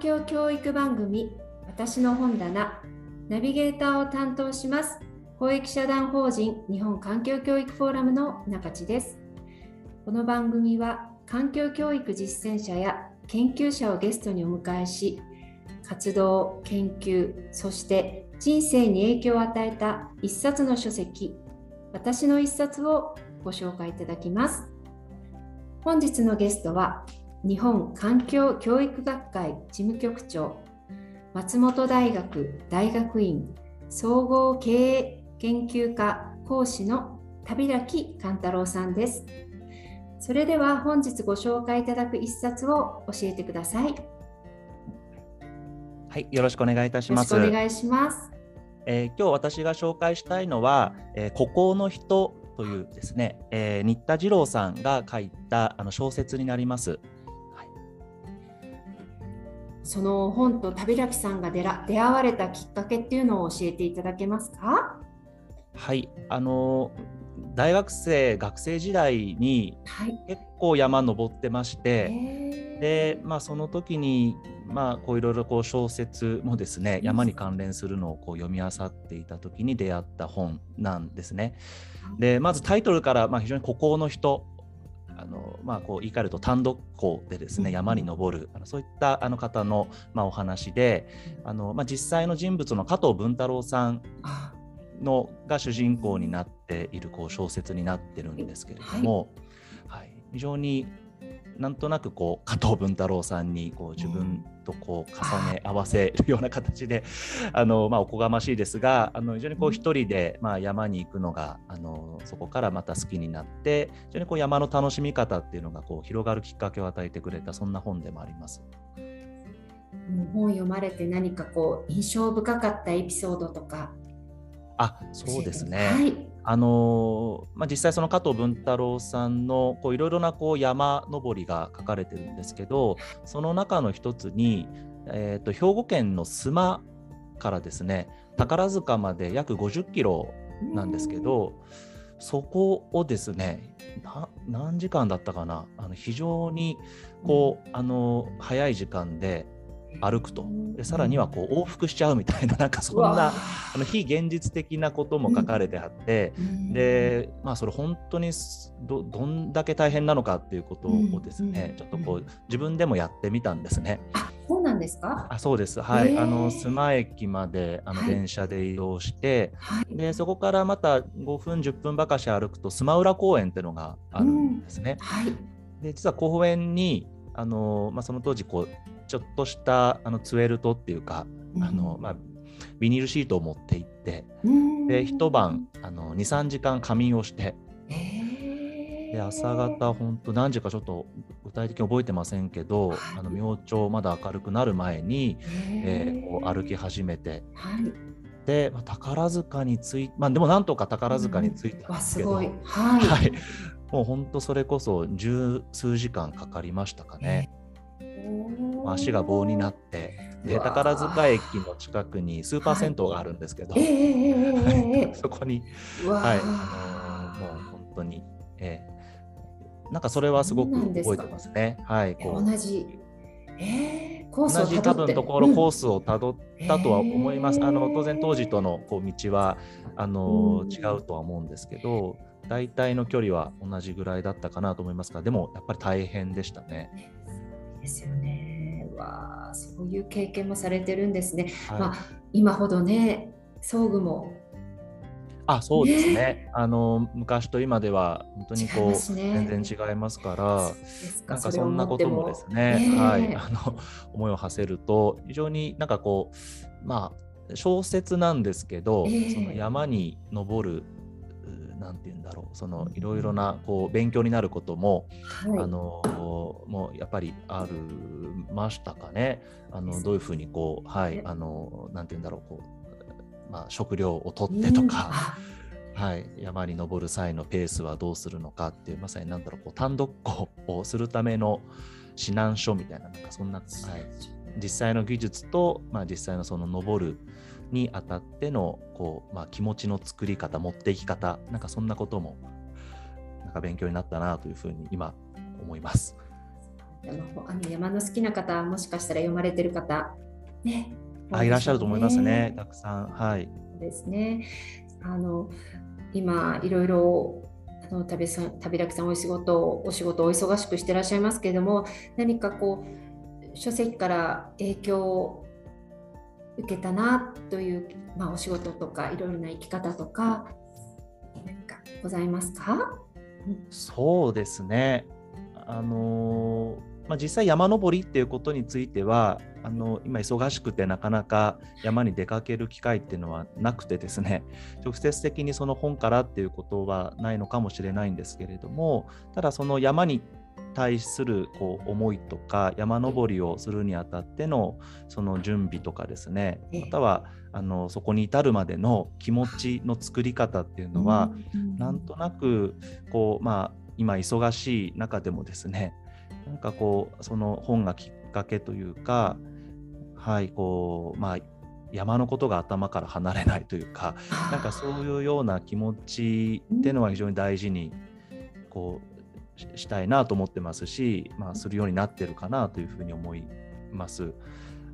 境教育番組私の本棚ナビゲーターを担当します公益社団法人日本環境教育フォーラムの中地です。この番組は環境教育実践者や研究者をゲストにお迎えし活動研究そして人生に影響を与えた一冊の書籍私の一冊をご紹介いただきます。本日のゲストは日本環境教育学会事務局長松本大学大学院総合経営研究科講師の旅垣勘太郎さんですそれでは本日ご紹介いただく一冊を教えてくださいはい、よろしくお願いいたします。お願いします。えー、今日私が紹介したいのは、えー、孤高の人というですね、えー、新田次郎さんが書いたあの小説になります。その本と旅垣さんが出ら出会われたきっかけっていうのを教えていただけますか？はい。あの大学生学生時代に結構山登ってまして、はい、でまあその時にまあこういろいろこう小説もですね山に関連するのをこう読み漁っていた時に出会った本なんですね。でまずタイトルからまあ非常に孤高の人まあ、こう言い換えると単独校でですね山に登るあのそういったあの方の、まあ、お話であの、まあ、実際の人物の加藤文太郎さんのが主人公になっているこう小説になってるんですけれども、はい、はい、非常になんとなくこう加藤文太郎さんにこう自分とこう重ね合わせるような形で、あのまあ、おこがましいですがあの非常にこう一人でまあ山に行くのがあのそこからまた好きになって非常にこう山の楽しみ方っていうのがこう広がるきっかけを与えてくれたそんな本でもあります。本読まれて何かこう印象深かったエピソードとかあそうですね、はい、あのまあ、実際その加藤文太郎さんのいろいろなこう山登りが書かれてるんですけどその中の一つに、えーと、兵庫県の須磨からですね宝塚まで約50キロなんですけどそこをですね何時間だったかなあの非常にこうあの早い時間で歩くと。でさらにはこう往復しちゃうみたいな なんかそんなあの非現実的なことも書かれてあって、うん、でまあそれ本当にどどんだけ大変なのかっていうことをですね、うん、ちょっとこう自分でもやってみたんですね。あそうなんですか？あそうです。はい、あの須磨駅まであの電車で移動して、はい、でそこからまた5分10分ばかし歩くと須磨浦公園っていうのがあるんですね。はい、で実は公園にあの、まあ、その当時こうちょっとしたあのツエルトっていうか、うん、あのまあ、ビニールシートを持って行って、で一晩あの23時間仮眠をして、で朝方本当何時かちょっと具体的に覚えてませんけど、あの明朝まだ明るくなる前に、えー、こう歩き始めて、はい、で、まあ、宝塚についまあでもなんとか宝塚についたんですけど、うん、はい、はい、もう本当それこそ十数時間かかりましたかね。足が棒になってで宝塚駅の近くにスーパー銭湯があるんですけど、はい、そこに、はいあのー、もう本当に、えー、なんかそれはすごく覚えてますね。はい、こう同じ、えー、コース同じ多分ところコースをたどったとは思います。うん、あの当然当時とのこう道はあのー、違うとは思うんですけど。大体の距離は同じぐらいだったかなと思いますがでもやっぱり大変でしたね。ですよね。わそういう経験もされてるんですね。はい、まあ、今ほどね装具も。あそうですね、ね、あの昔と今では本当にこう、ね、全然違いますからなんかそんなこともですね、はい、あの思いを馳せると非常になんかこうまあ小説なんですけど、えー、その山に登るなんて言うんだろう。そのいろいろなこう勉強になることも、はい、あのもうやっぱりあるましたかね。あのどういうふうにこうはいあのなんて言うんだろうこう、まあ、食料をとってとか。はい、山に登る際のペースはどうするのかっていうまさに何だろうこう単独行をするための指南書みたいななんかそんな、はい、実際の技術と、まあ、実際のその登るにあたってのこう、まあ、気持ちの作り方持っていき方なんかそんなこともなんか勉強になったなというふうに今思います。あの山の好きな方もしかしたら読まれてる方ねあいらっしゃると思いますねたくさん。はい。ですね。あの今いろいろあの旅さん旅楽さんお仕事お仕事お忙しくしてらっしゃいますけれども何かこう書籍から影響を受けたなという、まあ、お仕事とかいろいろな生き方とか何かございますか？そうですね。あのまあ、実際山登りっていうことについてはあの今忙しくてなかなか山に出かける機会っていうのはなくてですね直接的にその本からっていうことはないのかもしれないんですけれどもただその山に対するこう思いとか山登りをするにあたってのその準備とかですねまたはあのそこに至るまでの気持ちの作り方っていうのはなんとなくこうまあ今忙しい中でもですね なんかこうその本がきっかけというかはいこうまあ山のことが頭から離れないというかなんかそういうような気持ちっていうのは非常に大事にこうしたいなと思ってますし、まあ、するようになってるかなというふうに思います。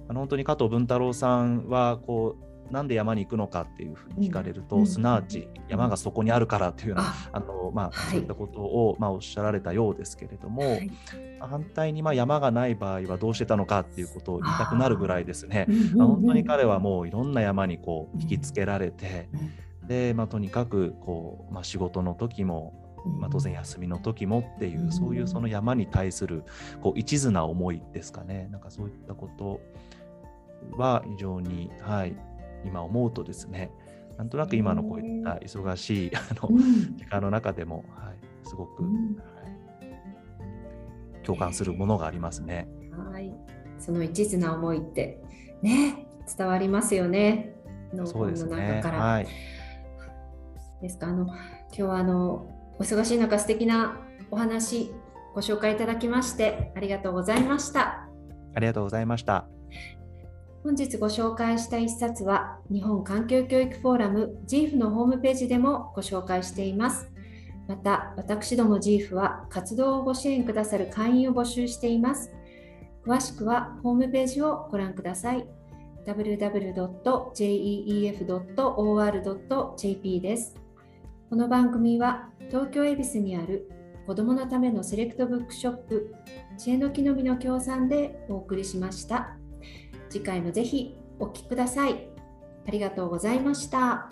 あの本当に加藤文太郎さんはこうなんで山に行くのかっていうふうに聞かれると、うん、すなわち山がそこにあるからというような、あのまあ、そういったことを、まあ、おっしゃられたようですけれども、はい、反対にまあ山がない場合はどうしてたのかっていうことを言いたくなるぐらいですね、まあ、本当に彼はもういろんな山にこう引きつけられて、でまあ、とにかくこう、まあ、仕事の時もまあ、当然休みの時もっていう、そういうその山に対するこう一途な思いですかね。なんかそういったことは非常に、はい、今思うとですねなんとなく今のこういった忙しいあの、時間の中でも、はい、すごく、はい、共感するものがありますね。はい、その一途な思いってね伝わりますよね。のそうですね。はい。ですか？あの今日はあのお忙しい中素敵なお話ご紹介いただきましてありがとうございました。ありがとうございました。本日ご紹介した一冊は日本環境教育フォーラム GIF のホームページでもご紹介しています。また、私ども GIF は活動をご支援くださる会員を募集しています。詳しくはホームページをご覧ください。www.jeef.or.jp です。この番組は東京恵比寿にある子どものためのセレクトブックショップ知恵の木の実の協賛でお送りしました。次回もぜひお聴きください。ありがとうございました。